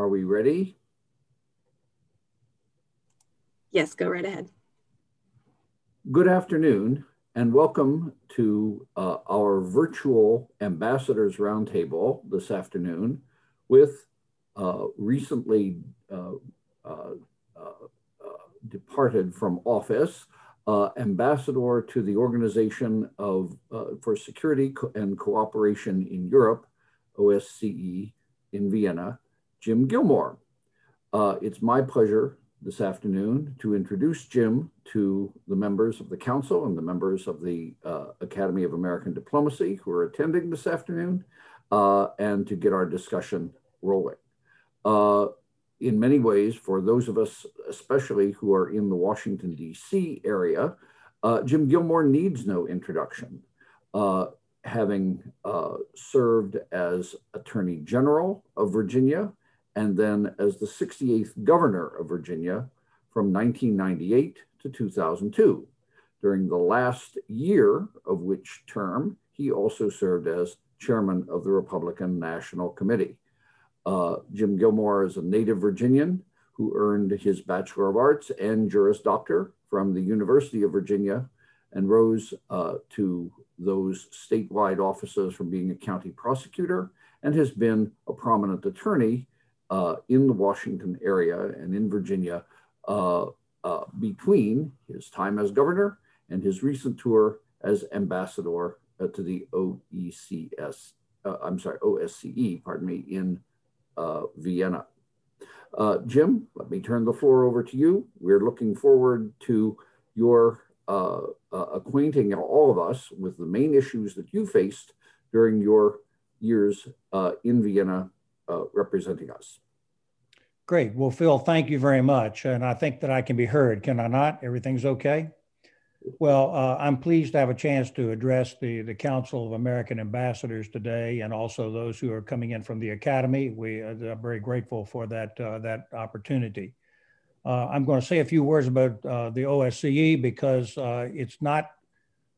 Are we ready? Yes, go right ahead. Good afternoon and welcome to uh, our virtual Ambassadors Roundtable this afternoon with uh, recently uh, uh, uh departed from office uh, ambassador to the Organization of, for Security and Cooperation in Europe, OSCE, in Vienna, Jim Gilmore. it's my pleasure this afternoon to introduce Jim to the members of the council and the members of the uh, Academy of American Diplomacy who are attending this afternoon uh, and to get our discussion rolling. Uh, in many ways, for those of us, especially who are in the Washington, D.C. area, uh, Jim Gilmore needs no introduction. Uh, having uh, served as Attorney General of Virginia and then as the 68th governor of Virginia from 1998 to 2002, during the last year of which term he also served as chairman of the Republican National Committee. Uh, Jim Gilmore is a native Virginian who earned his Bachelor of Arts and Juris Doctor from the University of Virginia and rose uh, to those statewide offices from being a county prosecutor and has been a prominent attorney in the Washington area and in Virginia uh, uh, between his time as governor and his recent tour as ambassador uh, to the OECS, uh, I'm sorry, OSCE, pardon me, in uh, Vienna. Jim, let me turn the floor over to you. We're looking forward to your acquainting all of us with the main issues that you faced during your years in Vienna uh, representing us. Great. Well, Phil, thank you very much. And I think that I can be heard. Can I not? Everything's okay? Well, uh, I'm pleased to have a chance to address the, the Council of American Ambassadors today and also those who are coming in from the Academy. We are uh, very grateful for that, uh, that opportunity. Uh, I'm going to say a few words about uh, the OSCE because it's not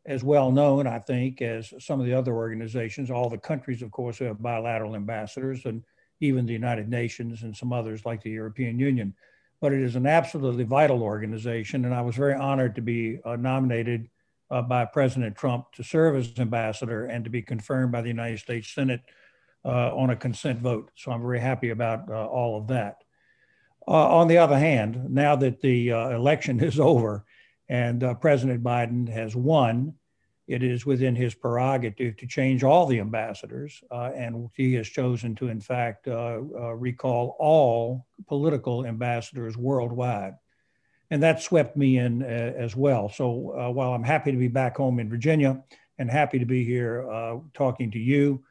as well known, I think, as some of the other organizations. All the countries, of course, have bilateral ambassadors, and even the United Nations and some others like the European Union. But it is an absolutely vital organization, and I was very honored to be uh, nominated uh, by President Trump to serve as ambassador and to be confirmed by the United States Senate uh, on a consent vote. So I'm very happy about uh, all of that. Uh, on the other hand, now that the uh, election is over and President Biden has won, it is within his prerogative to change all the ambassadors, uh, and he has chosen to, in fact, uh, uh, recall all political ambassadors worldwide. And that swept me in uh, as well. So uh, while I'm happy to be back home in Virginia and happy to be here uh, talking to you,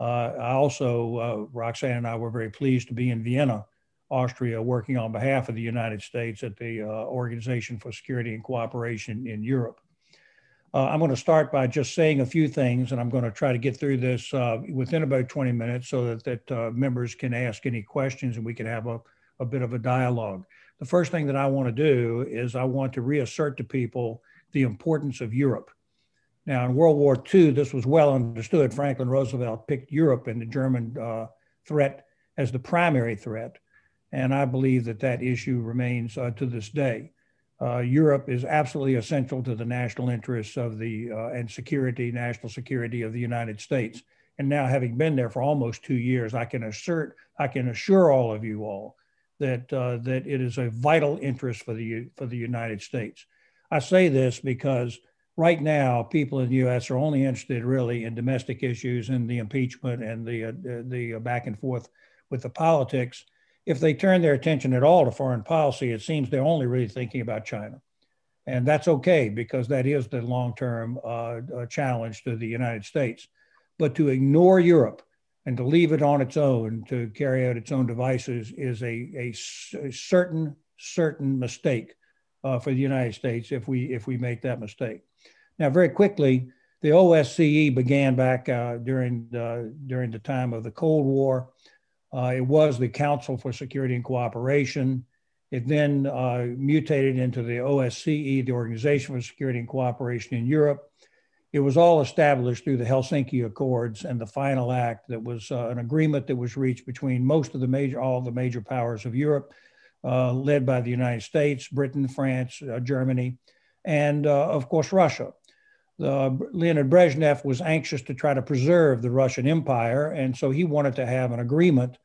I also, Roxanne and I were very pleased to be in Vienna, Austria, working on behalf of the United States at the Organization for Security and Cooperation in Europe. Uh, I'm going to start by just saying a few things, and I'm going to try to get through this uh, within about 20 minutes so that, that uh, members can ask any questions and we can have a, a bit of a dialogue. The first thing that I want to do is I want to reassert to people the importance of Europe. Now, in World War II, this was well understood. Franklin Roosevelt picked Europe and the German uh, threat as the primary threat. And I believe that that issue remains uh, to this day uh, Europe is absolutely essential to the national interests of the uh, and security, national security of the United States. And now, having been there for almost two years, I can assert, I can assure all of you all that uh, that it is a vital interest for the for the United States. I say this because right now, people in the U.S. are only interested really in domestic issues and the impeachment and the uh, the back and forth with the politics if they turn their attention at all to foreign policy, it seems they're only really thinking about China. And that's okay because that is the long term uh, uh, challenge to the United States. But to ignore Europe and to leave it on its own to carry out its own devices is a, a, a certain, certain mistake uh, for the United States if we, if we make that mistake. Now, very quickly, the OSCE began back uh, during, the, during the time of the Cold War. Uh, it was the Council for Security and Cooperation. It then uh, mutated into the OSCE, the Organization for Security and Cooperation in Europe. It was all established through the Helsinki Accords and the final act that was uh, an agreement that was reached between most of the major, all the major powers of Europe, uh, led by the United States, Britain, France, uh, Germany, and uh, of course Russia. Leonid Brezhnev was anxious to try to preserve the Russian Empire, and so he wanted to have an agreement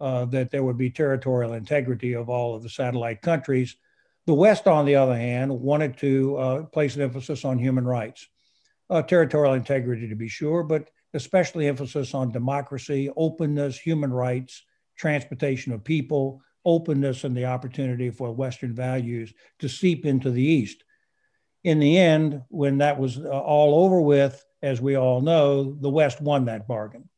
uh, that there would be territorial integrity of all of the satellite countries. The West, on the other hand, wanted to uh, place an emphasis on human rights uh, territorial integrity to be sure, but especially emphasis on democracy, openness, human rights, transportation of people, openness, and the opportunity for Western values to seep into the East. In the end, when that was uh, all over with, as we all know, the West won that bargain.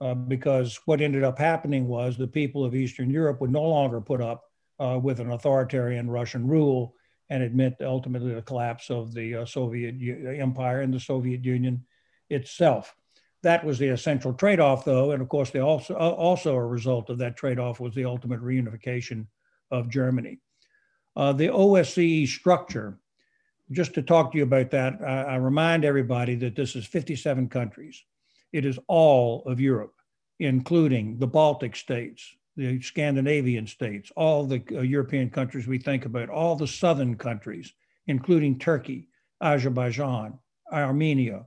Uh, because what ended up happening was the people of Eastern Europe would no longer put up uh, with an authoritarian Russian rule and it meant ultimately the collapse of the uh, Soviet U- Empire and the Soviet Union itself. That was the essential trade-off, though, and of course, also uh, also a result of that trade-off was the ultimate reunification of Germany. Uh, the OSCE structure. Just to talk to you about that, I, I remind everybody that this is 57 countries. It is all of Europe, including the Baltic states, the Scandinavian states, all the uh, European countries we think about, all the southern countries, including Turkey, Azerbaijan, Armenia,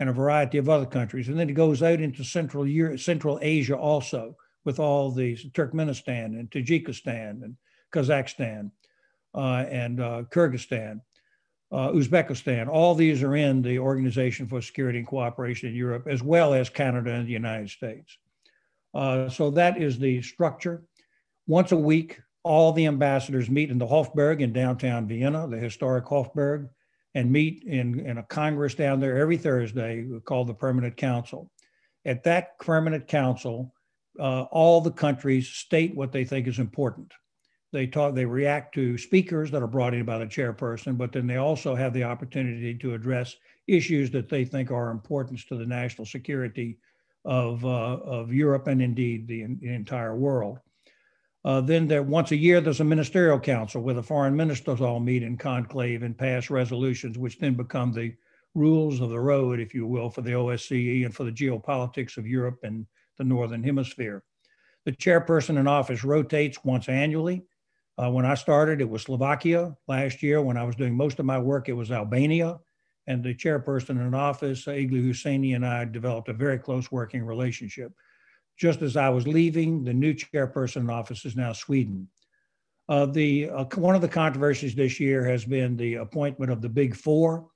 and a variety of other countries. And then it goes out into Central Central Asia also, with all the Turkmenistan and Tajikistan and Kazakhstan uh, and uh, Kyrgyzstan, uh, Uzbekistan. All these are in the Organization for Security and Cooperation in Europe, as well as Canada and the United States. Uh, so that is the structure. Once a week, all the ambassadors meet in the Hofburg in downtown Vienna, the historic Hofburg, and meet in, in a Congress down there every Thursday called the Permanent Council. At that Permanent Council, uh, all the countries state what they think is important. They talk, they react to speakers that are brought in by the chairperson, but then they also have the opportunity to address issues that they think are important to the national security of, uh, of Europe and indeed the, the entire world. Uh, then there, once a year, there's a ministerial council where the foreign ministers all meet in conclave and pass resolutions, which then become the rules of the road, if you will, for the OSCE and for the geopolitics of Europe and the Northern Hemisphere. The chairperson in office rotates once annually. Uh, when I started, it was Slovakia. Last year, when I was doing most of my work, it was Albania and the chairperson in office, Igli Hasani, and I developed a very close working relationship. Just as I was leaving, the new chairperson in office is now Sweden. Uh, the uh, one of the controversies this year has been the appointment of the Big Four.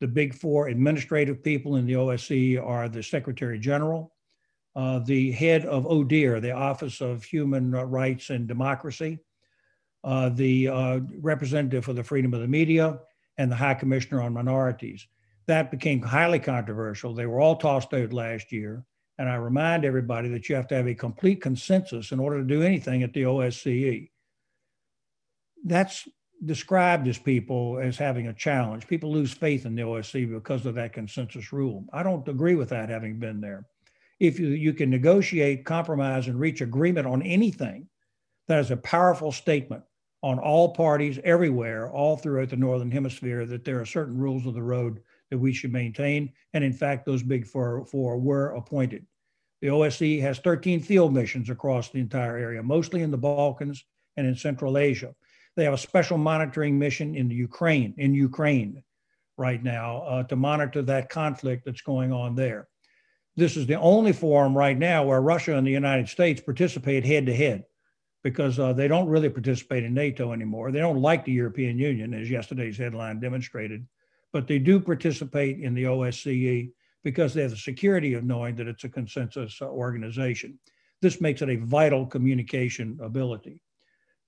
The Big Four administrative people in the OSCE are the Secretary General, uh, the head of ODIHR, the Office of Human Rights and Democracy, uh, the uh, representative for the freedom of the media, and the High Commissioner on Minorities. That became highly controversial. They were all tossed out last year. And I remind everybody that you have to have a complete consensus in order to do anything at the OSCE. That's described as people as having a challenge. People lose faith in the OSCE because of that consensus rule. I don't agree with that having been there. If you, you can negotiate, compromise, and reach agreement on anything, that is a powerful statement on all parties everywhere, all throughout the Northern Hemisphere, that there are certain rules of the road that we should maintain. And in fact, those big four, four were appointed. The OSCE has 13 field missions across the entire area, mostly in the Balkans and in Central Asia. They have a special monitoring mission in the Ukraine, in Ukraine right now, uh, to monitor that conflict that's going on there. This is the only forum right now where Russia and the United States participate head to head because uh, they don't really participate in NATO anymore. They don't like the European Union, as yesterday's headline demonstrated, but they do participate in the OSCE because they have the security of knowing that it's a consensus uh, organization. This makes it a vital communication ability.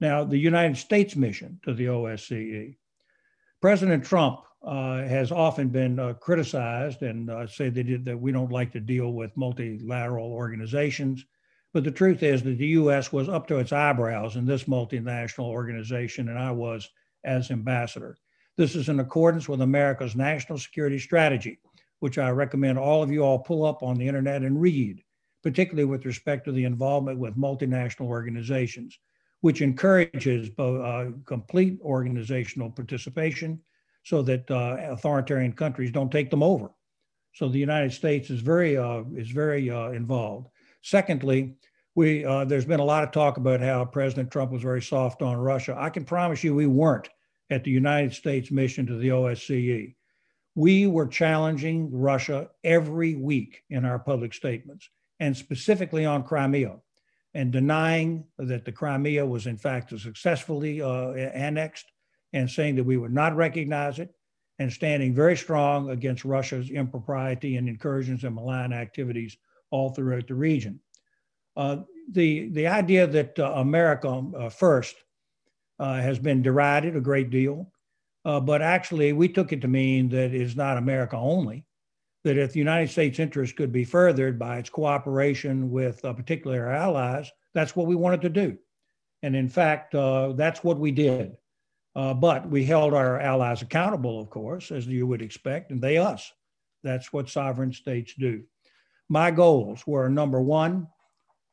Now, the United States mission to the OSCE. President Trump uh, has often been uh, criticized and uh, say that, that we don't like to deal with multilateral organizations. But the truth is that the U.S. was up to its eyebrows in this multinational organization, and I was as ambassador. This is in accordance with America's national security strategy, which I recommend all of you all pull up on the internet and read, particularly with respect to the involvement with multinational organizations, which encourages uh, complete organizational participation so that uh, authoritarian countries don't take them over So the United States is very uh, is very uh, involved. Secondly, we uh, there's been a lot of talk about how President Trump was very soft on Russia. I can promise you we weren't at the United States mission to the OSCE. We were challenging Russia every week in our public statements, and specifically on Crimea, and denying that the Crimea was in fact successfully uh, annexed, and saying that we would not recognize it, and standing very strong against Russia's impropriety and incursions and malign activities all throughout the region. Uh, the, the idea that uh, America uh, first uh, has been derided a great deal, uh, but actually we took it to mean that it's not America only, that if the United States interest could be furthered by its cooperation with particularly our allies, that's what we wanted to do. And in fact, that's what we did. Uh, but we held our allies accountable, of course, as you would expect, and they us. That's what sovereign states do. My goals were number one,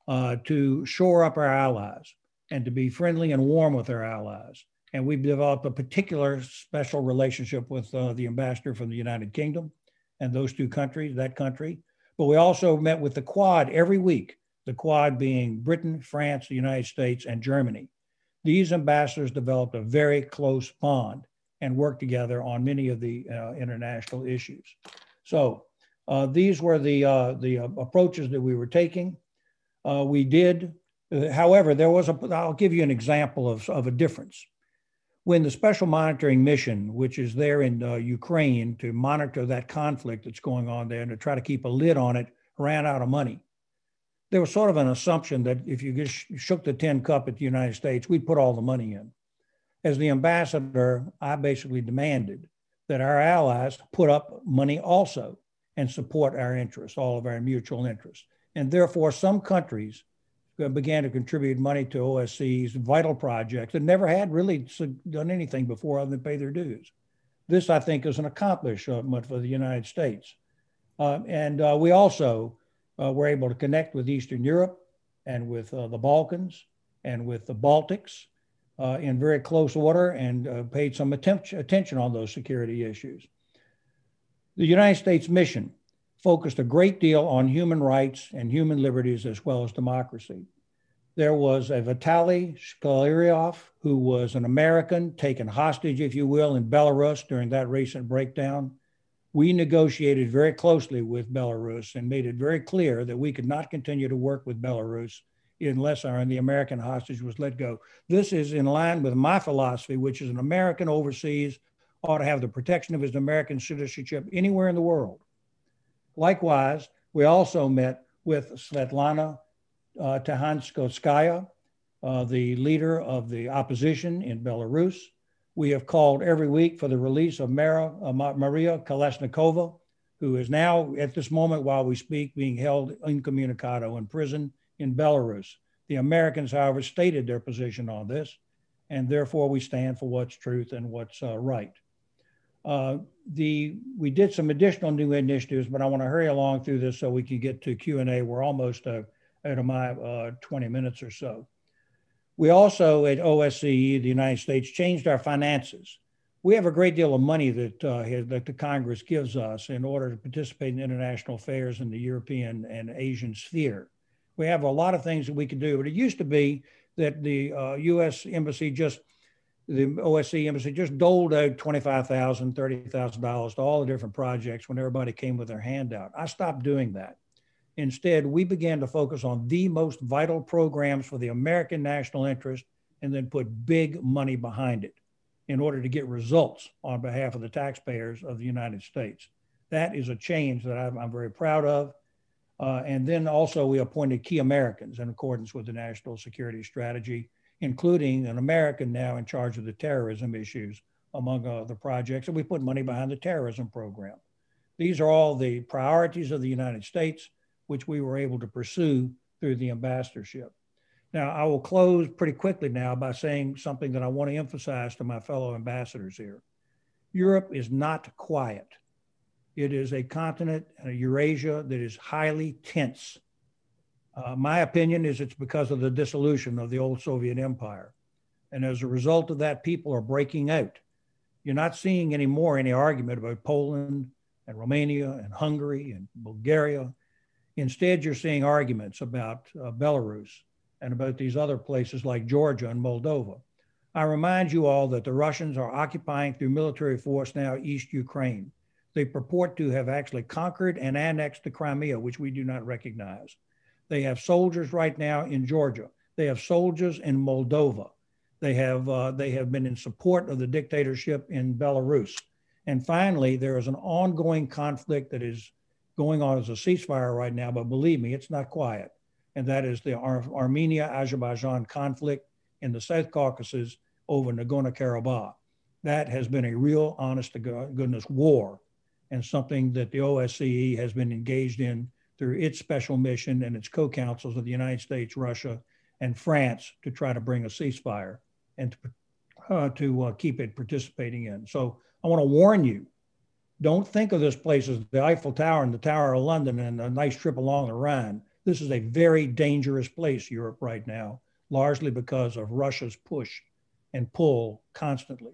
uh, to shore up our allies and to be friendly and warm with our allies. And we've developed a particular special relationship with uh, the ambassador from the United Kingdom and those two countries, that country. But we also met with the Quad every week, the Quad being Britain, France, the United States, and Germany these ambassadors developed a very close bond and worked together on many of the uh, international issues. So uh, these were the, uh, the uh, approaches that we were taking. Uh, we did, uh, however, there was a, I'll give you an example of, of a difference. When the Special Monitoring Mission, which is there in Ukraine to monitor that conflict that's going on there and to try to keep a lid on it, ran out of money there was sort of an assumption that if you just shook the tin cup at the United States, we'd put all the money in. As the ambassador, I basically demanded that our allies put up money also and support our interests, all of our mutual interests. And therefore, some countries began to contribute money to OSCE's vital projects that never had really done anything before other than pay their dues. This, I think, is an accomplishment for the United States. Uh, and uh, we also uh, we're able to connect with Eastern Europe and with uh, the Balkans and with the Baltics uh, in very close order and paid some attention on those security issues. The United States mission focused a great deal on human rights and human liberties as well as democracy. There was a Vitaly Shkelyarov, who was an American taken hostage, if you will, in Belarus during that recent breakdown we negotiated very closely with Belarus and made it very clear that we could not continue to work with Belarus unless our the American hostage was let go. This is in line with my philosophy, which is an American overseas ought to have the protection of his American citizenship anywhere in the world. Likewise, we also met with Svetlana uh, uh, the leader of the opposition in Belarus, we have called every week for the release of Mara, uh, Maria Kolesnikova, who is now, at this moment while we speak, being held incommunicado in prison in Belarus. The Americans, however, stated their position on this, and therefore we stand for what's truth and what's uh, right. Uh, the we did some additional new initiatives, but I want to hurry along through this so we can get to Q and A. We're almost uh, out of my uh, 20 minutes or so. We also at OSCE, the United States, changed our finances. We have a great deal of money that, uh, that the Congress gives us in order to participate in international affairs in the European and Asian sphere. We have a lot of things that we can do, but it used to be that the U.S. embassy just the OSCE embassy just doled out $25,000, $30,000 to all the different projects when everybody came with their hand out. I stopped doing that. Instead, we began to focus on the most vital programs for the American national interest and then put big money behind it in order to get results on behalf of the taxpayers of the United States. That is a change that I'm, I'm very proud of. Uh, and then also, we appointed key Americans in accordance with the national security strategy, including an American now in charge of the terrorism issues, among other projects. And we put money behind the terrorism program. These are all the priorities of the United States which we were able to pursue through the ambassadorship. Now, I will close pretty quickly now by saying something that I want to emphasize to my fellow ambassadors here. Europe is not quiet. It is a continent, Eurasia, that is highly tense. Uh, my opinion is it's because of the dissolution of the old Soviet Empire. And as a result of that, people are breaking out. You're not seeing anymore any argument about Poland, and Romania and Hungary and Bulgaria. Instead, you're seeing arguments about uh, Belarus and about these other places like Georgia and Moldova. I remind you all that the Russians are occupying through military force now East Ukraine. They purport to have actually conquered and annexed the Crimea, which we do not recognize. They have soldiers right now in Georgia. They have soldiers in Moldova. They have, uh, they have been in support of the dictatorship in Belarus. And finally, there is an ongoing conflict that is going on as a ceasefire right now, but believe me, it's not quiet. And that is the Ar- Armenia Azerbaijan conflict in the South Caucasus over Nagorno Karabakh. That has been a real, honest to goodness war and something that the OSCE has been engaged in through its special mission and its co councils of the United States, Russia, and France to try to bring a ceasefire and to, uh, to uh, keep it participating in. So I want to warn you don't think of this place as the Eiffel Tower and the Tower of London and a nice trip along the Rhine. This is a very dangerous place, Europe, right now, largely because of Russia's push and pull constantly.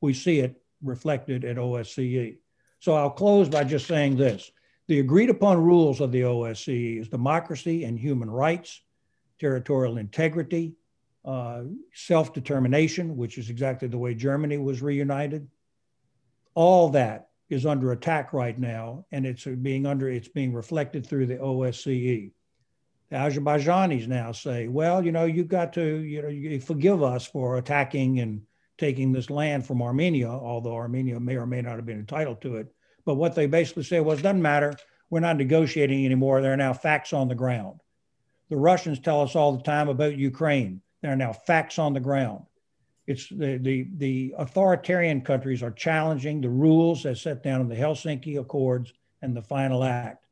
We see it reflected at OSCE. So I'll close by just saying this. The agreed upon rules of the OSCE is democracy and human rights, territorial integrity, uh, self determination, which is exactly the way Germany was reunited. All that is under attack right now, and it's being under it's being reflected through the OSCE. The Azerbaijanis now say, well, you know, you've got to, you know, you forgive us for attacking and taking this land from Armenia, although Armenia may or may not have been entitled to it. But what they basically say was, doesn't matter. We're not negotiating anymore. There are now facts on the ground. The Russians tell us all the time about Ukraine. There are now facts on the ground. It's the, the, the authoritarian countries are challenging the rules as set down in the Helsinki Accords and the Final Act.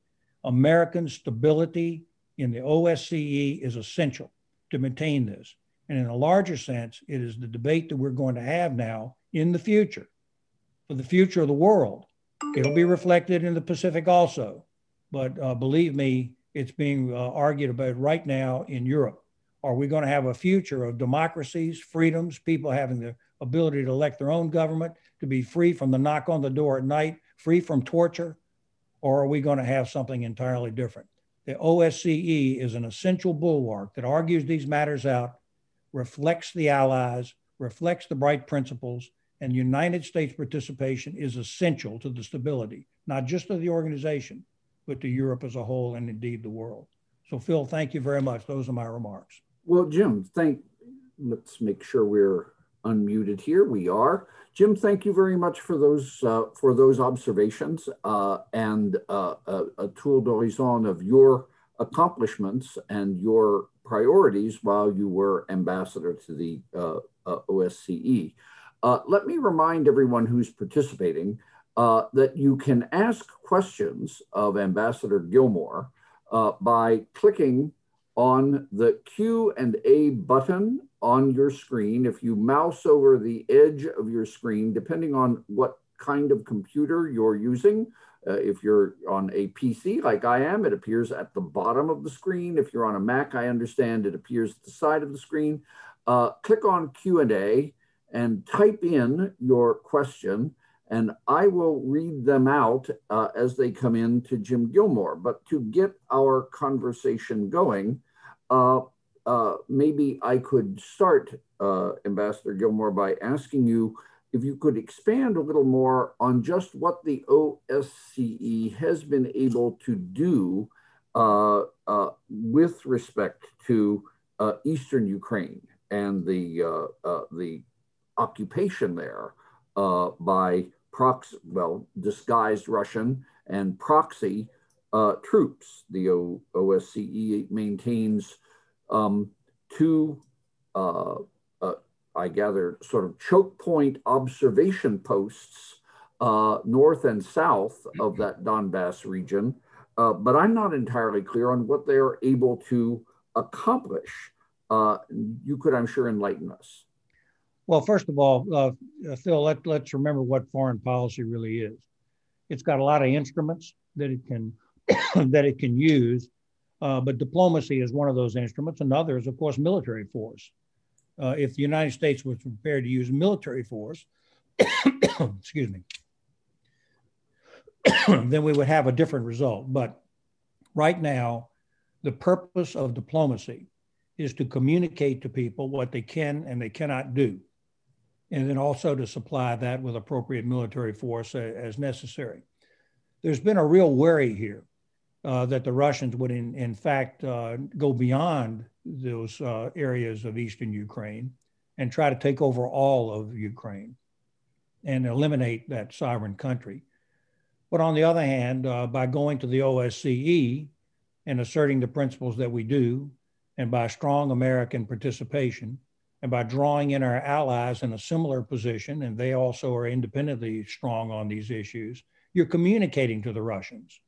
American stability in the OSCE is essential to maintain this. And in a larger sense, it is the debate that we're going to have now in the future for the future of the world. It'll be reflected in the Pacific also. But uh, believe me, it's being uh, argued about right now in Europe. Are we going to have a future of democracies, freedoms, people having the ability to elect their own government, to be free from the knock on the door at night, free from torture? Or are we going to have something entirely different? The OSCE is an essential bulwark that argues these matters out, reflects the allies, reflects the bright principles, and United States participation is essential to the stability, not just of the organization, but to Europe as a whole and indeed the world. So, Phil, thank you very much. Those are my remarks. Well, Jim, thank. Let's make sure we're unmuted here. We are. Jim, thank you very much for those uh, for those observations uh, and uh, a, a, tour d'horizon of your accomplishments and your priorities while you were ambassador to the uh, uh, OSCE. Uh, let me remind everyone who's participating that you can ask questions of Ambassador Gilmore by clicking on the Q and A button on your screen. If you mouse over the edge of your screen, depending on what kind of computer you're using, uh, if you're on a PC like I am, it appears at the bottom of the screen. If you're on a Mac, I understand it appears at the side of the screen. Uh, click on Q&A and type in your question and I will read them out uh, as they come in to Jim Gilmore. But to get our conversation going, uh, uh, maybe I could start, uh, Ambassador Gilmore, by asking you if you could expand a little more on just what the OSCE has been able to do uh, uh, with respect to Eastern Ukraine and the, the occupation there by proxy, well, disguised Russian and proxy uh, troops. The o- OSCE maintains um, two, uh, uh, I gather, sort of choke point observation posts uh, north and south of that Donbass region. Uh, but I'm not entirely clear on what they're able to accomplish. Uh, you could, I'm sure, enlighten us. Well, first of all, uh, Phil, let, let's remember what foreign policy really is. It's got a lot of instruments that it can that it can use, uh, but diplomacy is one of those instruments. Another is, of course, military force. Uh, if the United States was prepared to use military force, excuse me, then we would have a different result. But right now, the purpose of diplomacy is to communicate to people what they can and they cannot do, and then also to supply that with appropriate military force as necessary. There's been a real worry here uh, that the Russians would, in, in fact, uh, go beyond those uh, areas of eastern Ukraine and try to take over all of Ukraine and eliminate that sovereign country. But on the other hand, uh, by going to the OSCE and asserting the principles that we do, and by strong American participation, and by drawing in our allies in a similar position, and they also are independently strong on these issues, you're communicating to the Russians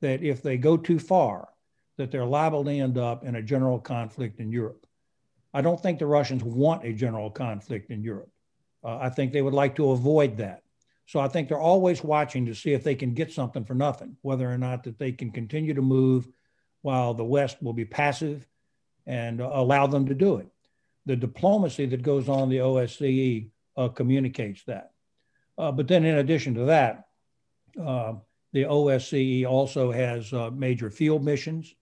that if they go too far, that they're liable to end up in a general conflict in Europe. I don't think the Russians want a general conflict in Europe. Uh, I think they would like to avoid that. So I think they're always watching to see if they can get something for nothing, whether or not that they can continue to move while the West will be passive and allow them to do it. The diplomacy that goes on the OSCE uh, communicates that. Uh, but then, in addition to that, uh, the OSCE also has uh, major field missions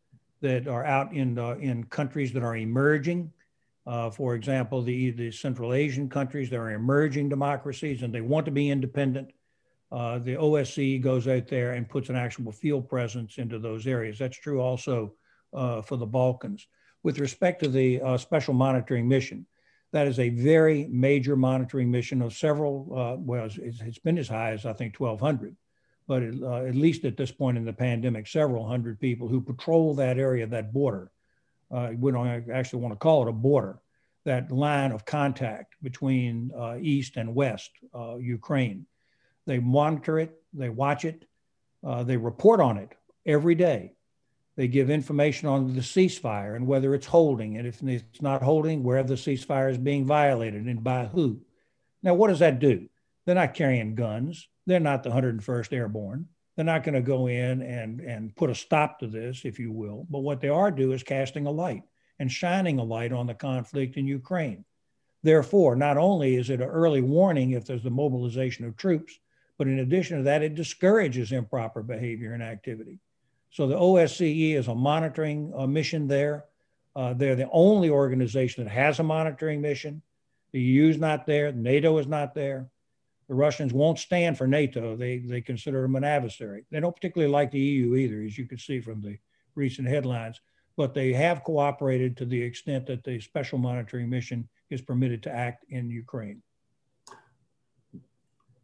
that are out in, in countries that are emerging. Uh, for example, the, the Central Asian countries, they're emerging democracies and they want to be independent. Uh, the OSCE goes out there and puts an actual field presence into those areas. That's true also uh, for the Balkans. With respect to the uh, special monitoring mission, that is a very major monitoring mission of several, uh, well, it's, it's been as high as I think 1,200 but uh, at least at this point in the pandemic, several hundred people who patrol that area, that border. Uh, we don't actually want to call it a border, that line of contact between uh, East and West uh, Ukraine. They monitor it, they watch it, they report on it every day. They give information on the ceasefire and whether it's holding, and if it's not holding, where the ceasefire is being violated and by who. Now, what does that do? They're not carrying guns. They're not the 101st Airborne. They're not going to go in and, and put a stop to this, if you will. But what they are doing is casting a light and shining a light on the conflict in Ukraine. Therefore, not only is it an early warning if there's the mobilization of troops, but in addition to that, it discourages improper behavior and activity. So the OSCE is a monitoring uh, mission there. Uh, they're the only organization that has a monitoring mission. The EU is not there. NATO is not there. The Russians won't stand for NATO. They, they consider them an adversary. They don't particularly like the EU either, as you can see from the recent headlines, but they have cooperated to the extent that the special monitoring mission is permitted to act in Ukraine.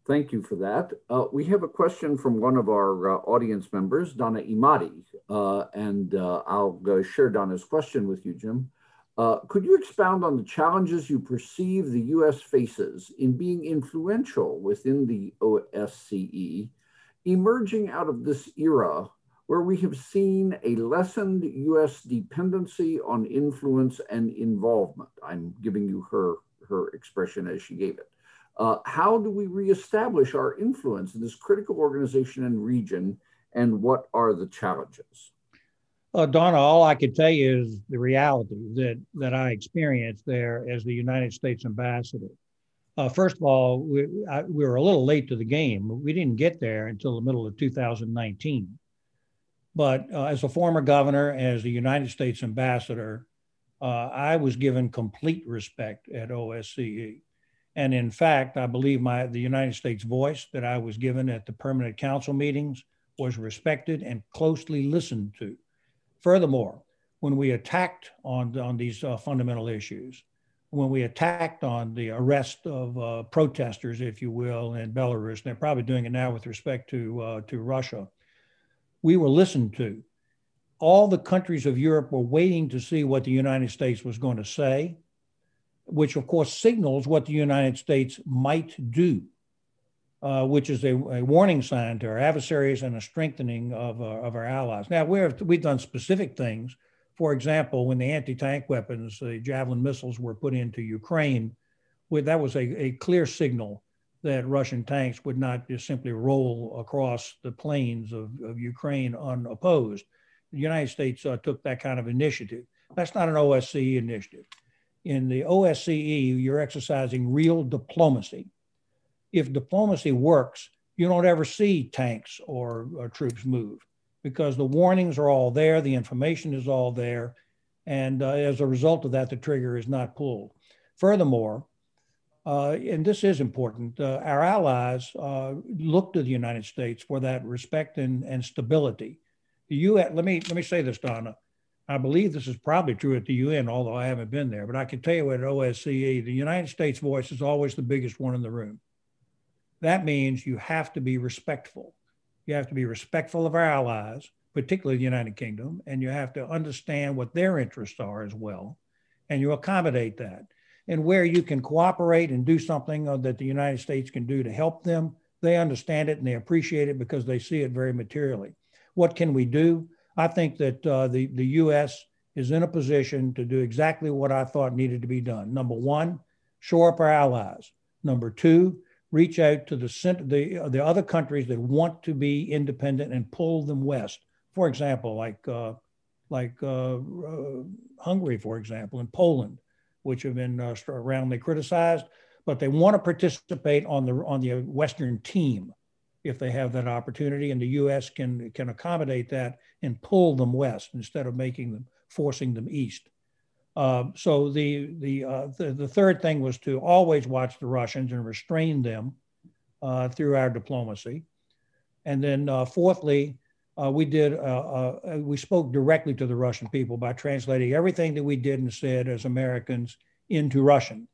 Thank you for that. Uh, we have a question from one of our uh, audience members, Donna Imadi, uh, and uh, I'll uh, share Donna's question with you, Jim. Uh, could you expound on the challenges you perceive the US faces in being influential within the OSCE, emerging out of this era where we have seen a lessened US dependency on influence and involvement? I'm giving you her, her expression as she gave it. Uh, how do we reestablish our influence in this critical organization and region, and what are the challenges? Uh, Donna, all I can tell you is the reality that, that I experienced there as the United States ambassador. Uh, first of all, we, I, we were a little late to the game. We didn't get there until the middle of 2019. But uh, as a former governor, as the United States ambassador, uh, I was given complete respect at OSCE. And in fact, I believe my the United States voice that I was given at the permanent council meetings was respected and closely listened to. Furthermore, when we attacked on, on these uh, fundamental issues, when we attacked on the arrest of uh, protesters, if you will, in Belarus, and they're probably doing it now with respect to, uh, to Russia, we were listened to. All the countries of Europe were waiting to see what the United States was going to say, which of course signals what the United States might do uh, which is a, a, warning sign to our adversaries and a strengthening of, uh, of our allies. Now, we we've done specific things. For example, when the anti tank weapons, the Javelin missiles, were put into Ukraine, that was a, a clear signal that Russian tanks would not just simply roll across the plains of, of Ukraine unopposed. The United States uh, took that kind of initiative. That's not an OSCE initiative. In the OSCE, you're exercising real diplomacy if diplomacy works, you don't ever see tanks or, or troops move because the warnings are all there, the information is all there, and uh, as a result of that, the trigger is not pulled. Furthermore, uh, and this is important, uh, our allies uh, look to the United States for that respect and, and stability. The UN, let me let me say this, Donna. I believe this is probably true at the UN, although I haven't been there. But I can tell you at OSCE, the United States voice is always the biggest one in the room. That means you have to be respectful. You have to be respectful of our allies, particularly the United Kingdom, and you have to understand what their interests are as well. And you accommodate that. And where you can cooperate and do something uh, that the United States can do to help them, they understand it and they appreciate it because they see it very materially. What can we do? I think that uh, the, the US is in a position to do exactly what I thought needed to be done. Number one, shore up our allies. Number two, reach out to the, the, the other countries that want to be independent and pull them west. For example, like, uh, like uh, uh Hungary, for example, and Poland, which have been uh, roundly criticized, but they want to participate on the, on the Western team if they have that opportunity, and the U.S. can can accommodate that and pull them west instead of making them forcing them east. Uh, so the the, uh, the, the third thing was to always watch the Russians and restrain them uh, through our diplomacy, and then uh, fourthly. Uh, we did. Uh, we spoke directly to the Russian people by translating everything that we did and said as Americans into Russian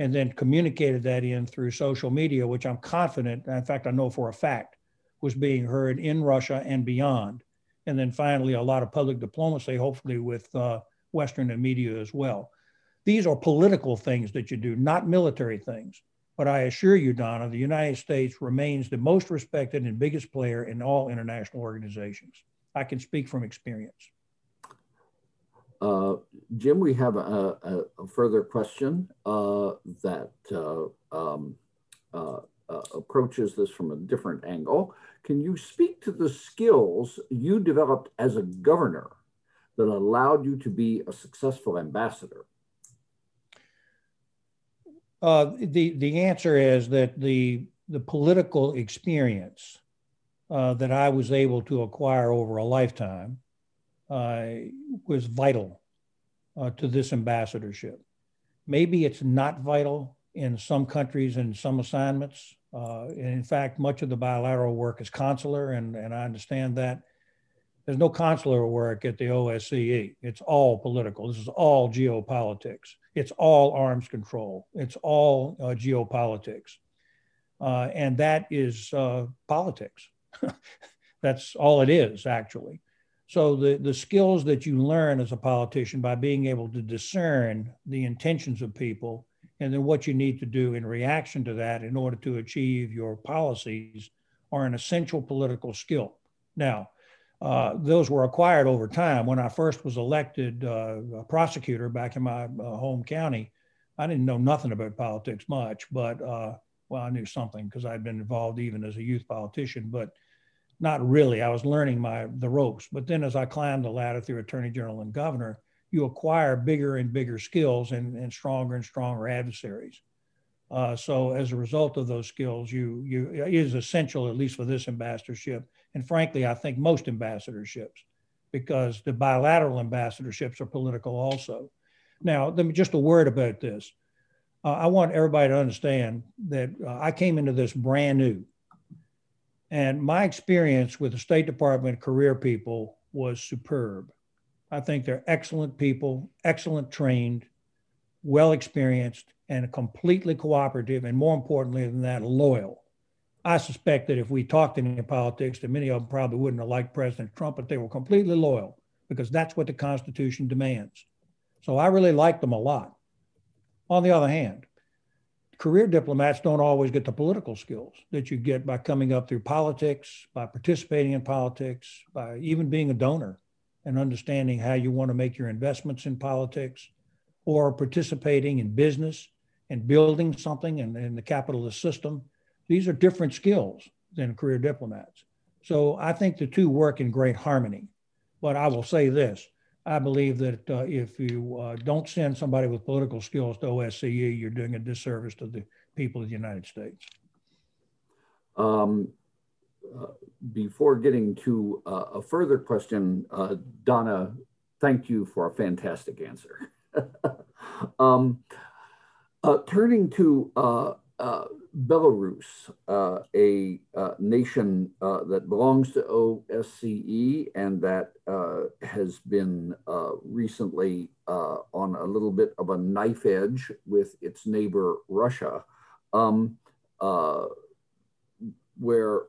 and then communicated that in through social media, which I'm confident, in fact, I know for a fact, was being heard in Russia and beyond. And then finally, a lot of public diplomacy, hopefully with uh, Western and media as well. These are political things that you do, not military things. But I assure you, Donna, the United States remains the most respected and biggest player in all international organizations. I can speak from experience. Uh, Jim, we have a, a, further question uh, that uh, um, uh, uh, approaches this from a different angle. Can you speak to the skills you developed as a governor that allowed you to be a successful ambassador? the the answer is that the the political experience that I was able to acquire over a lifetime uh, was vital uh, to this ambassadorship. Maybe it's not vital in some countries and some assignments. Uh, and in fact, much of the bilateral work is consular, and, and I understand that. There's no consular work at the OSCE. It's all political. This is all geopolitics. It's all arms control. It's all uh, geopolitics. Uh, and that is uh, politics. That's all it is, actually. So the, the skills that you learn as a politician by being able to discern the intentions of people and then what you need to do in reaction to that in order to achieve your policies are an essential political skill. Now, uh, those were acquired over time. When I first was elected uh, a prosecutor back in my uh, home county, I didn't know nothing about politics much, but uh, well, I knew something because I'd been involved even as a youth politician. But not really. I was learning my the ropes. But then as I climbed the ladder through attorney general and governor, you acquire bigger and bigger skills and, and stronger and stronger adversaries. Uh, so as a result of those skills, you you it is essential, at least for this ambassadorship, and frankly, I think most ambassadorships, because the bilateral ambassadorships are political also. Now, let me just a word about this. Uh, I want everybody to understand that uh, I came into this brand new. And my experience with the State Department career people was superb. I think they're excellent people, excellent trained, well experienced, and completely cooperative, and more importantly than that, loyal. I suspect that if we talked any politics, that many of them probably wouldn't have liked President Trump, but they were completely loyal because that's what the Constitution demands. So I really liked them a lot. On the other hand, career diplomats don't always get the political skills that you get by coming up through politics, by participating in politics, by even being a donor and understanding how you want to make your investments in politics or participating in business and building something in, in the capitalist system. These are different skills than career diplomats. So I think the two work in great harmony. But I will say this I believe that uh, if you uh, don't send somebody with political skills to OSCE, you're doing a disservice to the people of the United States. Um, uh, before getting to uh, a further question, uh, Donna, thank you for a fantastic answer. um, uh, turning to uh, uh, Belarus, a nation that belongs to OSCE and that has been recently on a little bit of a knife edge with its neighbor Russia, um, where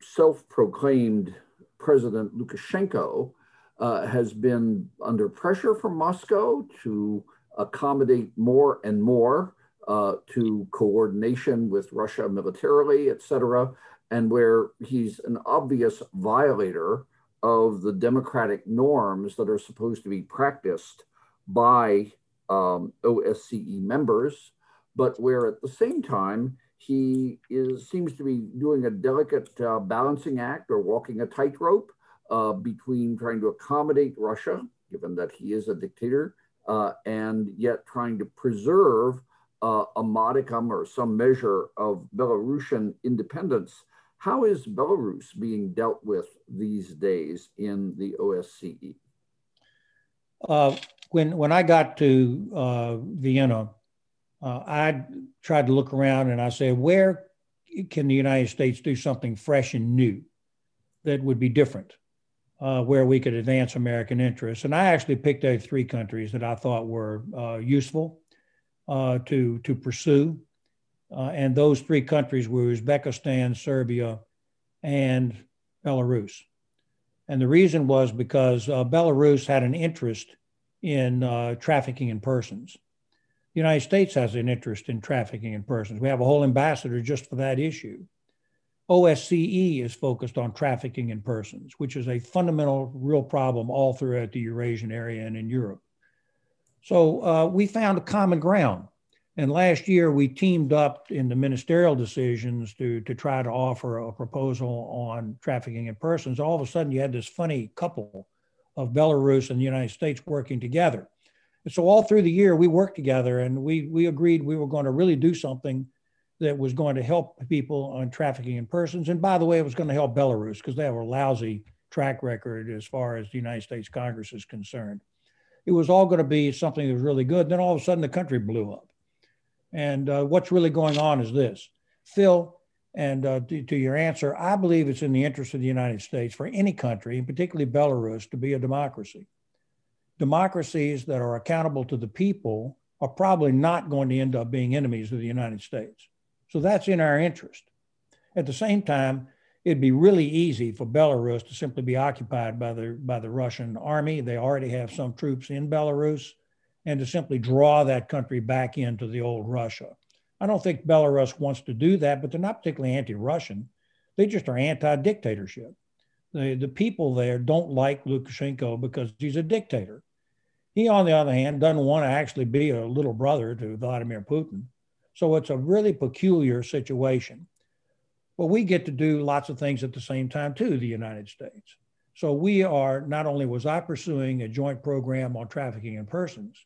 self proclaimed President Lukashenko uh, has been under pressure from Moscow to accommodate more and more uh, to coordination with Russia militarily, et cetera, and where he's an obvious violator of the democratic norms that are supposed to be practiced by um, OSCE members, but where at the same time he is seems to be doing a delicate uh, balancing act or walking a tightrope uh, between trying to accommodate Russia, given that he is a dictator, uh, and yet trying to preserve uh, a modicum or some measure of Belarusian independence. How is Belarus being dealt with these days in the OSCE? Uh, when when I got to uh, Vienna uh, I tried to look around and I said, where can the United States do something fresh and new that would be different, uh, where we could advance American interests? And I actually picked out three countries that I thought were uh, useful uh, to, to pursue. Uh, and those three countries were Uzbekistan, Serbia, and Belarus. And the reason was because uh, Belarus had an interest in trafficking in persons. The United States has an interest in trafficking in persons. We have a whole ambassador just for that issue. OSCE is focused on trafficking in persons, which is a fundamental, real problem all throughout the Eurasian area and in Europe. So uh, we found a common ground. And last year we teamed up in the ministerial decisions to, to try to offer a proposal on trafficking in persons. All of a sudden, you had this funny couple of Belarus and the United States working together. And so all through the year, we worked together and we, we agreed we were going to really do something that was going to help people on trafficking in persons. And by the way, it was going to help Belarus because they have a lousy track record as far as the United States Congress is concerned. It was all going to be something that was really good. Then all of a sudden, the country blew up. And uh, what's really going on is this Phil, and uh, to, to, your answer, I believe it's in the interest of the United States for any country, and particularly Belarus, to be a democracy democracies that are accountable to the people are probably not going to end up being enemies of the United States. So that's in our interest. At the same time, it'd be really easy for Belarus to simply be occupied by the by the Russian army. They already have some troops in Belarus, and to simply draw that country back into the old Russia. I don't think Belarus wants to do that, but they're not particularly anti-Russian. They just are anti-dictatorship. The, the people there don't like Lukashenko because he's a dictator. He, on the other hand, doesn't want to actually be a little brother to Vladimir Putin. So it's a really peculiar situation. But we get to do lots of things at the same time, too, the United States. So we are not only was I pursuing a joint program on trafficking in persons,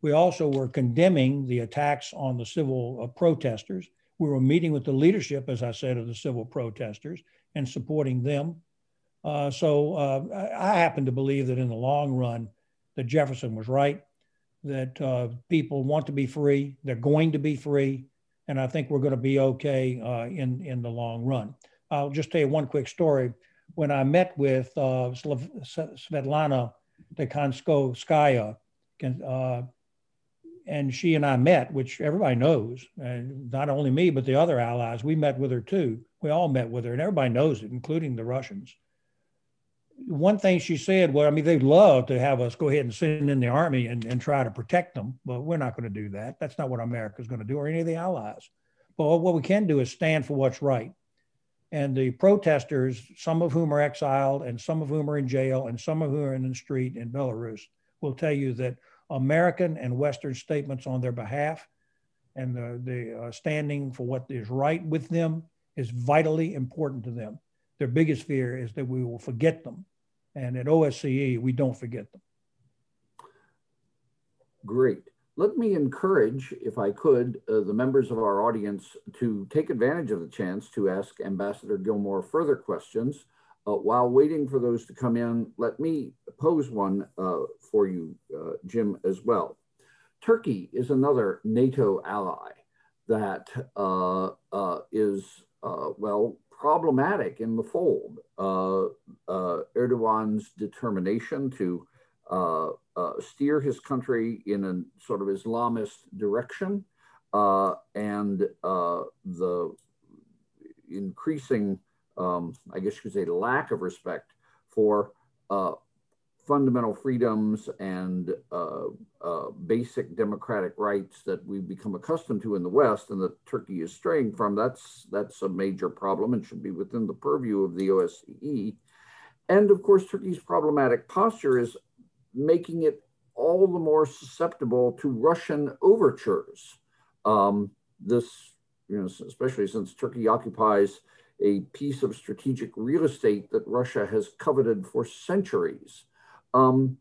we also were condemning the attacks on the civil uh, protesters. We were meeting with the leadership, as I said, of the civil protesters and supporting them. Uh, so uh, I happen to believe that in the long run, that Jefferson was right, that uh, people want to be free, they're going to be free, and I think we're going to be okay uh, in, in the long run. I'll just tell you one quick story. When I met with uh, Svetlana Tikhanovskaya, uh, and she and I met, which everybody knows, and not only me, but the other allies, we met with her too. We all met with her, and everybody knows it, including the Russians one thing she said, well, I mean, they'd love to have us go ahead and send in the army and, and try to protect them, but we're not going to do that. That's not what America's going to do or any of the allies. But what we can do is stand for what's right. And the protesters, some of whom are exiled and some of whom are in jail and some of whom are in the street in Belarus, will tell you that American and Western statements on their behalf and the, the uh, standing for what is right with them is vitally important to them their biggest fear is that we will forget them. And at OSCE, we don't forget them. Great. let me encourage, if I could, uh, the members of our audience to take advantage of the chance to ask Ambassador Gilmore further questions. Uh, while waiting for those to come in, let me pose one uh, for you, uh, Jim, as well. Turkey is another NATO ally that uh, uh, is well, problematic in the fold. Erdogan's determination to uh, uh, steer his country in a sort of Islamist direction, uh, and uh, the increasing, um, I guess you could say, lack of respect for uh, fundamental freedoms and uh, basic democratic rights that we've become accustomed to in the West, and that Turkey is straying from. That's that's a major problem and should be within the purview of the OSCE. And of course, Turkey's problematic posture is making it all the more susceptible to Russian overtures. Um, this, you know, especially since Turkey occupies a piece of strategic real estate that Russia has coveted for centuries. Um,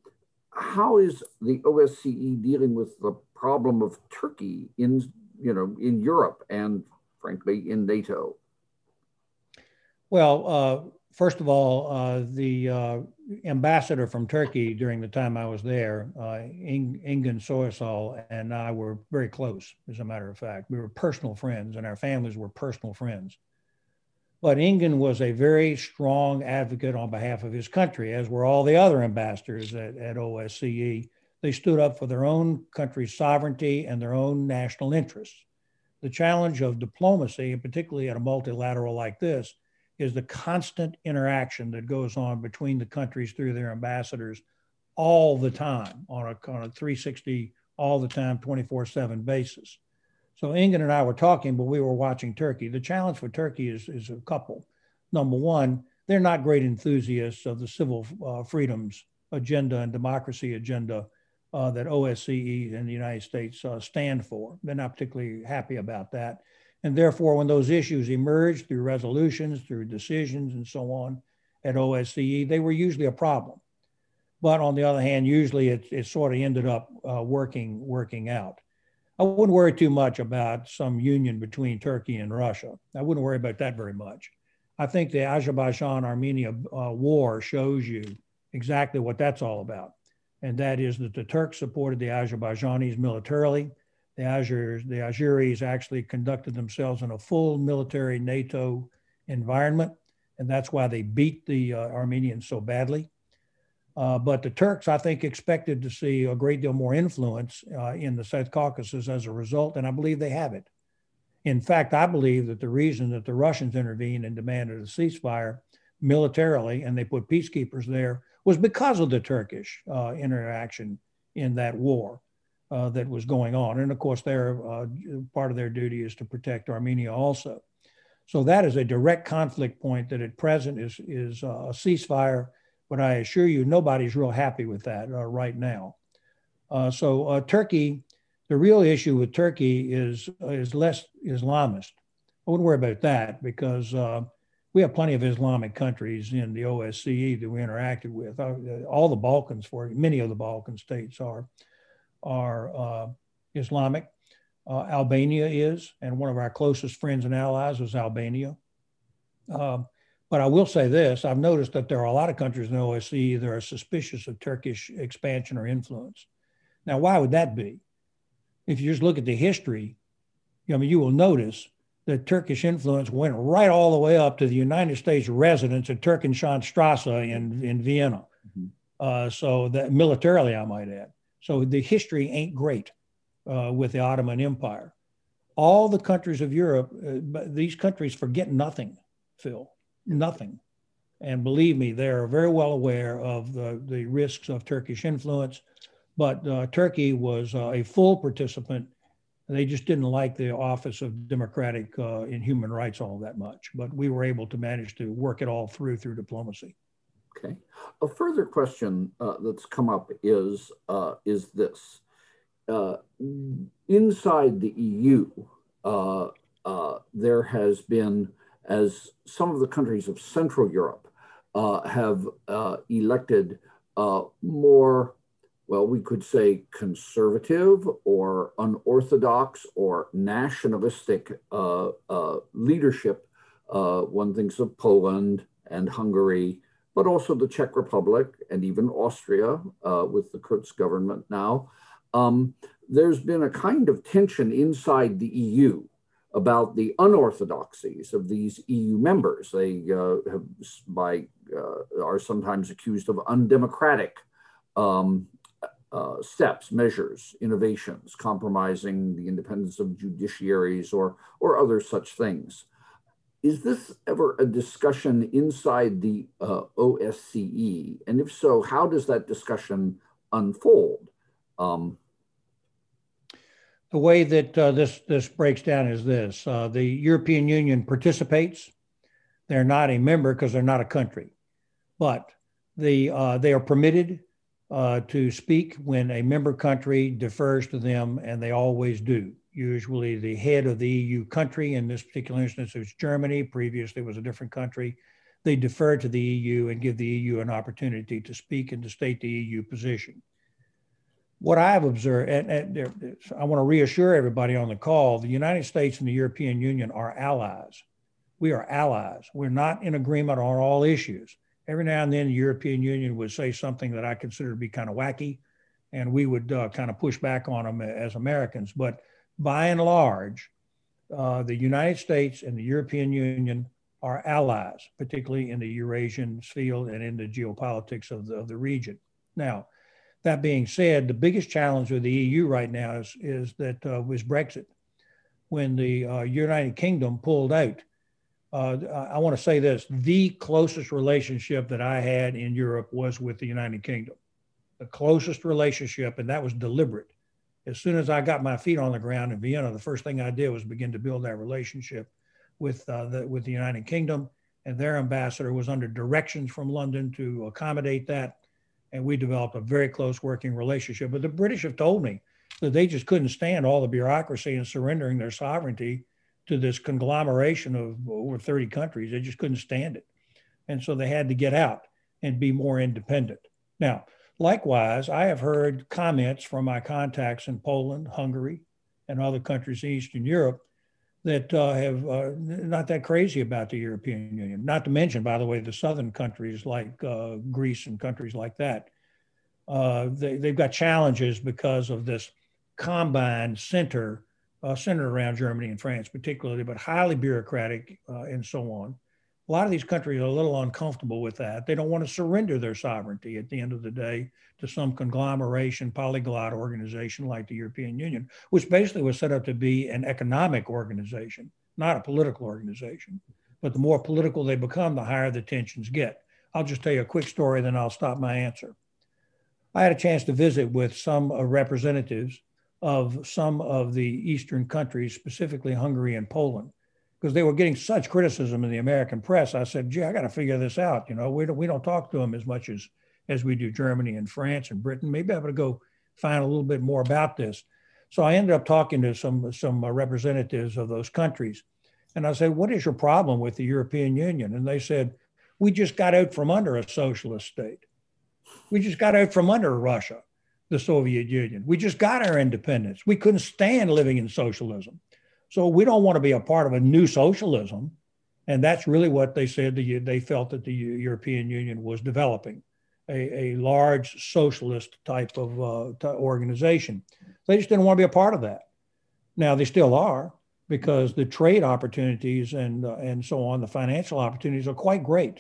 how is the OSCE dealing with the problem of Turkey in, you know, in Europe and frankly in NATO? Well, uh, first of all, uh, the uh, ambassador from Turkey during the time I was there, uh, In- Engin Soysal, and I were very close, as a matter of fact. We were personal friends, and our families were personal friends. But Engin was a very strong advocate on behalf of his country, as were all the other ambassadors at, at OSCE. They stood up for their own country's sovereignty and their own national interests. The challenge of diplomacy, and particularly at a multilateral like this, is the constant interaction that goes on between the countries through their ambassadors all the time on a, on a 360, all the time, 24 7 basis. So Engin and I were talking, but we were watching Turkey. The challenge for Turkey is, is a couple. Number one, they're not great enthusiasts of the civil uh, freedoms agenda and democracy agenda uh, that OSCE and the United States uh, stand for. They're not particularly happy about that. And therefore, when those issues emerged through resolutions, through decisions, and so on at OSCE, they were usually a problem. But on the other hand, usually it, it sort of ended up uh, working working out. I wouldn't worry too much about some union between Turkey and Russia. I wouldn't worry about that very much. I think the Azerbaijan Armenia uh, war shows you exactly what that's all about. And that is that the Turks supported the Azerbaijanis militarily the Azeris, the Azeris actually conducted themselves in a full military NATO environment, and that's why they beat the uh, Armenians so badly. Uh, but the Turks, I think, expected to see a great deal more influence uh, in the South Caucasus as a result, and I believe they have it. In fact, I believe that the reason that the Russians intervened and demanded a ceasefire militarily, and they put peacekeepers there, was because of the Turkish uh, interaction in that war uh, that was going on. And of course, their uh, part of their duty is to protect Armenia also. So that is a direct conflict point that at present is, is uh, a ceasefire, but I assure you nobody's real happy with that uh, right now. Uh, so uh, Turkey, the real issue with Turkey is, is less Islamist. I wouldn't worry about that because we have plenty of Islamic countries in the OSCE that we interacted with. All the Balkans, for many of the Balkan states are are uh, Islamic. Uh, Albania is, and one of our closest friends and allies is Albania. But I will say this I've noticed that there are a lot of countries in the OSCE that are suspicious of Turkish expansion or influence. Now, why would that be? If you just look at the history, I mean, you will notice that Turkish influence went right all the way up to the United States residence at Turkenschanzstrasse in, in Vienna. Mm-hmm. Uh, so that militarily, I might add. So the history ain't great uh, with the Ottoman Empire. All the countries of Europe, uh, these countries forget nothing, Phil, nothing. And believe me, they're very well aware of the, the risks of Turkish influence. But uh, Turkey was uh, a full participant. They just didn't like the Office of Democratic uh, and Human Rights all that much. But we were able to manage to work it all through through diplomacy. Okay. A further question uh, that's come up is uh, is this: uh, inside the EU, there has been, as some of the countries of Central Europe uh, have elected more well, we could say conservative or unorthodox or nationalistic uh, uh, leadership. Uh, one thinks of Poland and Hungary, but also the Czech Republic and even Austria uh, with the Kurz government now. Um, there's been a kind of tension inside the EU about the unorthodoxies of these EU members. They uh, have, by, uh, are sometimes accused of undemocratic um, uh, steps, measures, innovations, compromising the independence of judiciaries or, or other such things. Is this ever a discussion inside the uh, OSCE? And if so, how does that discussion unfold? Um, the way that uh, this this breaks down is this: uh, the European Union participates. They're not a member because they're not a country, but the uh, they are permitted uh, to speak when a member country defers to them, and they always do. Usually, the head of the EU country, in this particular instance, it's Germany. Previously, it was a different country. They defer to the EU and give the EU an opportunity to speak and to state the EU position what I've observed, and, and I want to reassure everybody on the call the United States and the European Union are allies. We are allies. We're not in agreement on all issues. Every now and then, the European Union would say something that I consider to be kind of wacky, and we would uh, kind of push back on them as Americans. But by and large, uh, the United States and the European Union are allies, particularly in the Eurasian field and in the geopolitics of the, of the region. Now, that being said, the biggest challenge with the EU right now is, is that uh, was Brexit. When the uh, United Kingdom pulled out, uh, I want to say this the closest relationship that I had in Europe was with the United Kingdom. The closest relationship, and that was deliberate. As soon as I got my feet on the ground in Vienna, the first thing I did was begin to build that relationship with, uh, the, with the United Kingdom. And their ambassador was under directions from London to accommodate that and we developed a very close working relationship. But the British have told me that they just couldn't stand all the bureaucracy and surrendering their sovereignty to this conglomeration of over 30 countries. They just couldn't stand it. And so they had to get out and be more independent. Now, likewise, I have heard comments from my contacts in Poland, Hungary, and other countries in Eastern Europe that uh, have uh, not that crazy about the European Union. Not to mention, by the way, the southern countries like uh, Greece and countries like that. Uh, they, they've got challenges because of this combined center uh, centered around Germany and France, particularly, but highly bureaucratic uh, and so on. A lot of these countries are a little uncomfortable with that. They don't want to surrender their sovereignty at the end of the day to some conglomeration, polyglot organization like the European Union, which basically was set up to be an economic organization, not a political organization. But the more political they become, the higher the tensions get. I'll just tell you a quick story, then I'll stop my answer. I had a chance to visit with some uh, representatives of some of the Eastern countries, specifically Hungary and Poland because they were getting such criticism in the American press. I said, gee, I got to figure this out. You know, we don't, we don't talk to them as much as, as we do Germany and France and Britain. Maybe I better go find a little bit more about this. So I ended up talking to some, some uh, representatives of those countries. And I said, what is your problem with the European Union? And they said, we just got out from under a socialist state. We just got out from under Russia, the Soviet Union. We just got our independence. We couldn't stand living in socialism. So we don't want to be a part of a new socialism. And that's really what they said they felt that the European Union was developing a, a large socialist type of uh, organization. They just didn't want to be a part of that. Now they still are because the trade opportunities and, uh, and so on, the financial opportunities are quite great.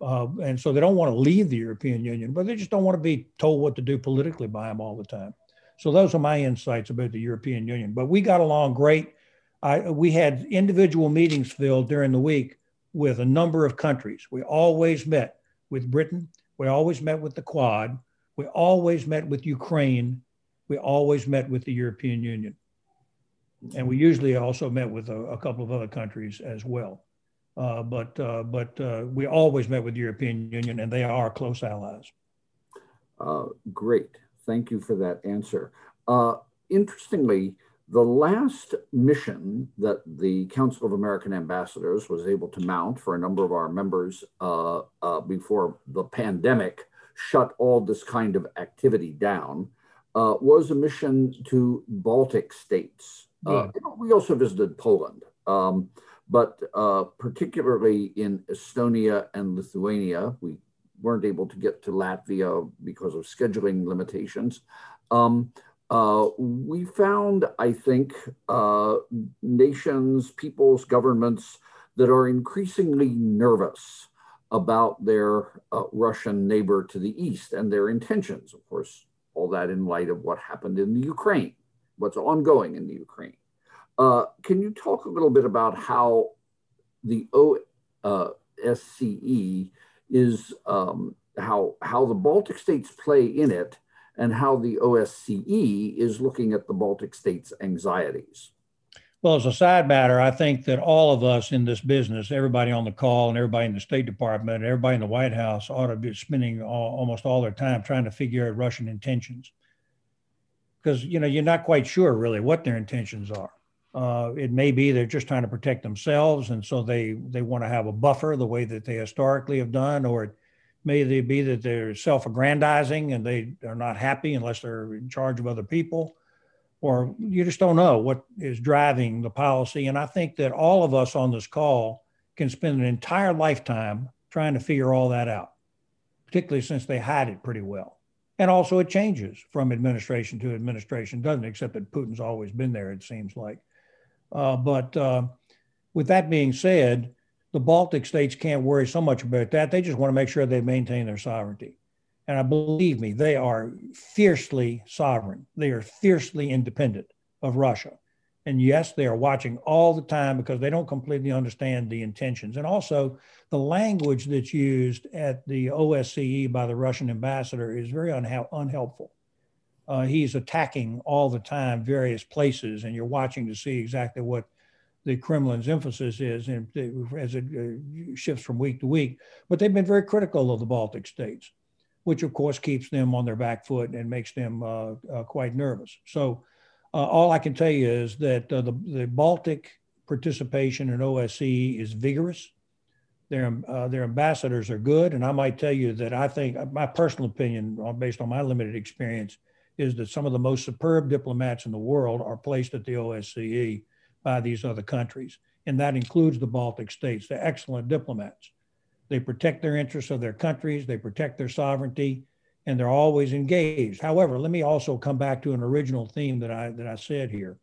Uh, and so they don't want to leave the European Union, but they just don't want to be told what to do politically by them all the time. So those are my insights about the European Union. But we got along great. I, we had individual meetings filled during the week with a number of countries. We always met with Britain. We always met with the Quad. We always met with Ukraine. We always met with the European Union. And we usually also met with a, a couple of other countries as well. Uh, but uh, but uh, we always met with the European Union, and they are close allies. Uh, great. Thank you for that answer. Uh, interestingly, the last mission that the Council of American Ambassadors was able to mount for a number of our members uh, uh, before the pandemic shut all this kind of activity down, uh, was a mission to Baltic states. Uh, we also visited Poland, um, but uh, particularly in Estonia and Lithuania, we weren't able to get to Latvia because of scheduling limitations. Um, uh, we found, I think, uh, nations, peoples, governments that are increasingly nervous about their uh, Russian neighbor to the east and their intentions. Of course, all that in light of what happened in the Ukraine, what's ongoing in the Ukraine. Uh, can you talk a little bit about how the OSCE is, um, how, how the Baltic states play in it, and how the OSCE is looking at the Baltic states' anxieties? Well, as a side matter, I think that all of us in this business, everybody on the call and everybody in the State Department, everybody in the White House ought to be spending all, almost all their time trying to figure out Russian intentions. Because, you know, you're not quite sure really what their intentions are. Uh, it may be they're just trying to protect themselves, and so they, they want to have a buffer the way that they historically have done, or it may they be that they're self aggrandizing and they are not happy unless they're in charge of other people or you just don't know what is driving the policy. And I think that all of us on this call can spend an entire lifetime trying to figure all that out, particularly since they hide it pretty well. And also, it changes from administration to administration, doesn't it? Except that Putin's always been there, it seems like. Uh, but uh, with that being said, the Baltic states can't worry so much about that. They just want to make sure they maintain their sovereignty. And I believe me, they are fiercely sovereign. They are fiercely independent of Russia. And yes, they are watching all the time because they don't completely understand the intentions. And also, the language that's used at the OSCE by the Russian ambassador is very unha- unhelpful. Uh, he's attacking all the time various places, and you're watching to see exactly what the Kremlin's emphasis is and as it uh, shifts from week to week. But they've been very critical of the Baltic states which of course keeps them on their back foot and makes them uh, uh, quite nervous. So, uh, all I can tell you is that uh, the, the Baltic participation in OSCE is vigorous. Their, uh, their ambassadors are good. And I might tell you that I think my personal opinion, based on my limited experience, is that some of the most superb diplomats in the world are placed at the OSCE by these other countries. And that includes the Baltic states. They're excellent diplomats. They protect their interests of their countries, they protect their sovereignty, and they're always engaged. However, let me also come back to an original theme that I that I said here.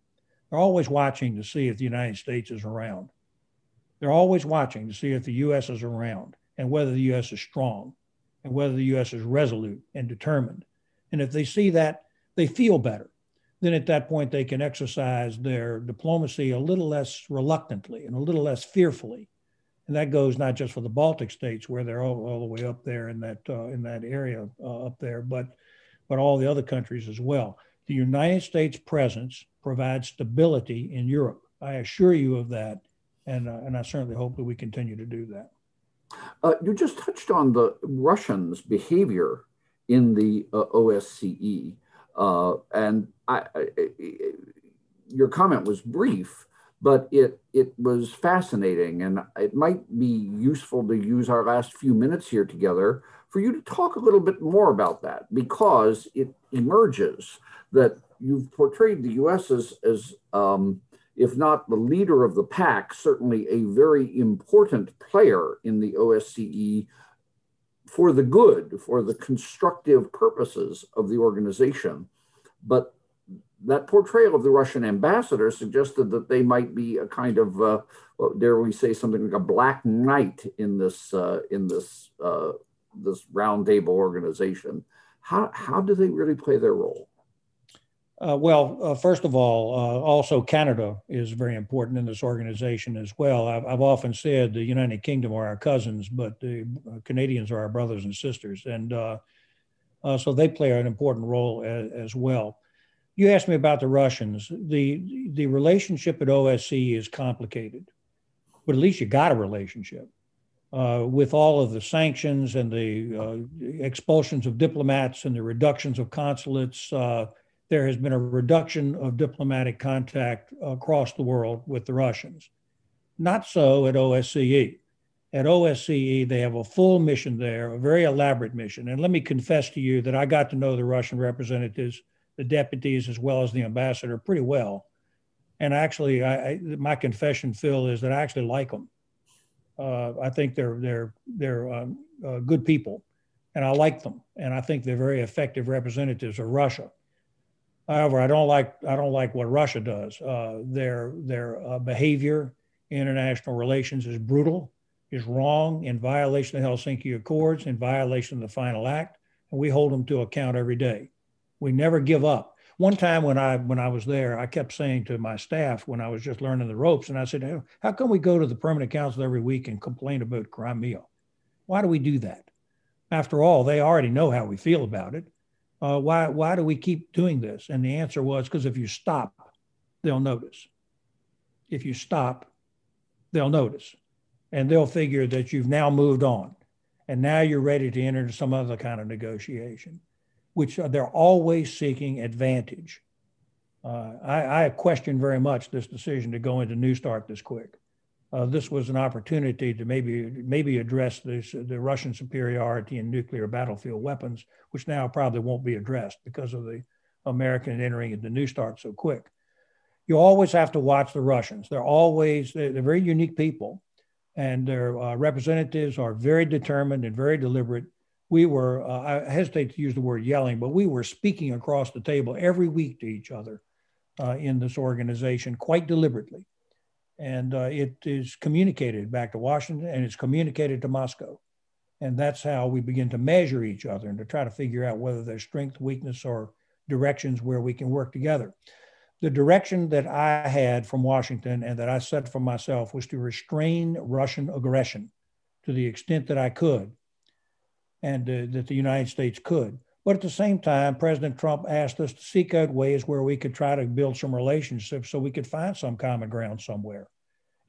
They're always watching to see if the United States is around. They're always watching to see if the US is around and whether the US is strong and whether the US is resolute and determined. And if they see that, they feel better. Then at that point, they can exercise their diplomacy a little less reluctantly and a little less fearfully and that goes not just for the Baltic states where they're all, all the way up there in that uh, in that area uh, up there, but but all the other countries as well. The United States presence provides stability in Europe. I assure you of that, and uh, and I certainly hope that we continue to do that. Uh, you just touched on the Russians' behavior in the uh, OSCE, uh, and I, I, your comment was brief but it it was fascinating. And it might be useful to use our last few minutes here together for you to talk a little bit more about that because it emerges that you've portrayed the US as, as um, if not the leader of the pack, certainly a very important player in the OSCE for the good, for the constructive purposes of the organization. But that portrayal of the Russian ambassador suggested that they might be a kind of, uh, dare we say, something like a black knight in this uh, in this uh, this roundtable organization. How how do they really play their role? Uh, well, uh, first of all, uh, also Canada is very important in this organization as well. I've, I've, often said the United Kingdom are our cousins, but the Canadians are our brothers and sisters, and so they play an important role as, as well you asked me about the Russians. The the relationship at OSCE is complicated, but at least you got a relationship. Uh, with all of the sanctions and the uh, expulsions of diplomats and the reductions of consulates, uh, there has been a reduction of diplomatic contact across the world with the Russians. Not so at OSCE. At OSCE, they have a full mission there, a very elaborate mission. And let me confess to you that I got to know the Russian representatives, the deputies, as well as the ambassador pretty well. And actually, I, I, my confession, Phil, is that I actually like them. Uh, I think they're they're they're um, uh, good people, and I like them, and I think they're very effective representatives of Russia. However, I don't like I don't like what Russia does. Uh, their their uh, behavior in international relations is brutal, is wrong, in violation of the Helsinki Accords, in violation of the Final Act, and we hold them to account every day. We never give up one time when I when I was there, I kept saying to my staff when I was just learning the ropes, and I said, hey, "How come we go to the permanent council every week and complain about Crimea? Why do we do that? After all, they already know how we feel about it. Uh, why why do we keep doing this?" And the answer was because if you stop, they'll notice. If you stop, they'll notice, and they'll figure that you've now moved on, and now you're ready to enter into some other kind of negotiation which they're always seeking advantage. Uh, I, I, question very much this decision to go into New Start this quick. Uh, this was an opportunity to maybe maybe address this, the Russian superiority in nuclear battlefield weapons, which now probably won't be addressed because of the American entering into New Start so quick. You always have to watch the Russians. They're always they're, they're very unique people, and their uh, representatives are very determined and very deliberate we were, uh, I hesitate to use the word yelling, but we were speaking across the table every week to each other uh, in this organization quite deliberately. And uh, it is communicated back to Washington and it's communicated to Moscow. And that's how we begin to measure each other and to try to figure out whether there's strength, weakness, or directions where we can work together. The direction that I had from Washington and that I set for myself was to restrain Russian aggression to the extent that I could and uh, that the United States could. But at the same time, President Trump asked us to seek out ways where we could try to build some relationships so we could find some common ground somewhere.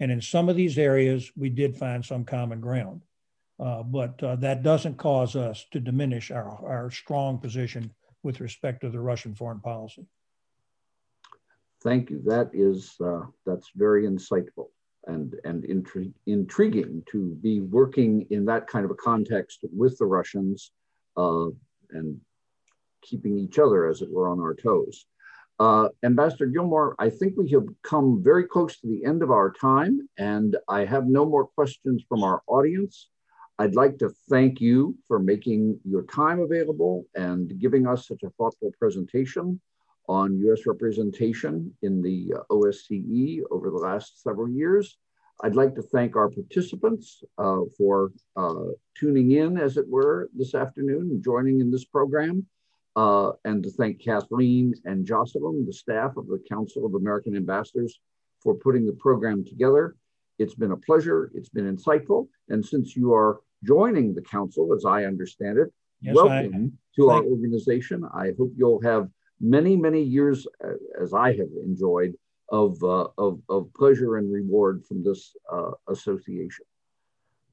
And in some of these areas, we did find some common ground. Uh, but uh, that doesn't cause us to diminish our, our strong position with respect to the Russian foreign policy. Thank you. That is uh, that's very insightful and, and intri intriguing to be working in that kind of a context with the Russians uh, and keeping each other, as it were, on our toes. Uh, Ambassador Gilmore, I think we have come very close to the end of our time, and I have no more questions from our audience. I'd like to thank you for making your time available and giving us such a thoughtful presentation on US representation in the uh, OSCE over the last several years. I'd like to thank our participants uh, for uh, tuning in, as it were, this afternoon and joining in this program, uh, and to thank Kathleen and Jocelyn, the staff of the Council of American Ambassadors, for putting the program together. It's been a pleasure, it's been insightful, and since you are joining the Council, as I understand it, yes, welcome I, to our organization. I hope you'll have many, many years, uh, as I have enjoyed, of, uh, of, of, pleasure and reward from this uh, association.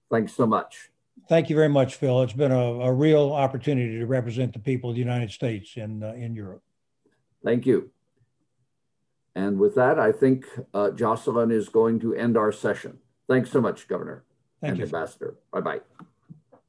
Thanks so much. Thank you very much, Phil. It's been a, a real opportunity to represent the people of the United States in, uh, in Europe. Thank you. And with that, I think uh, Jocelyn is going to end our session. Thanks so much, Governor Thank and you. Ambassador. Bye-bye.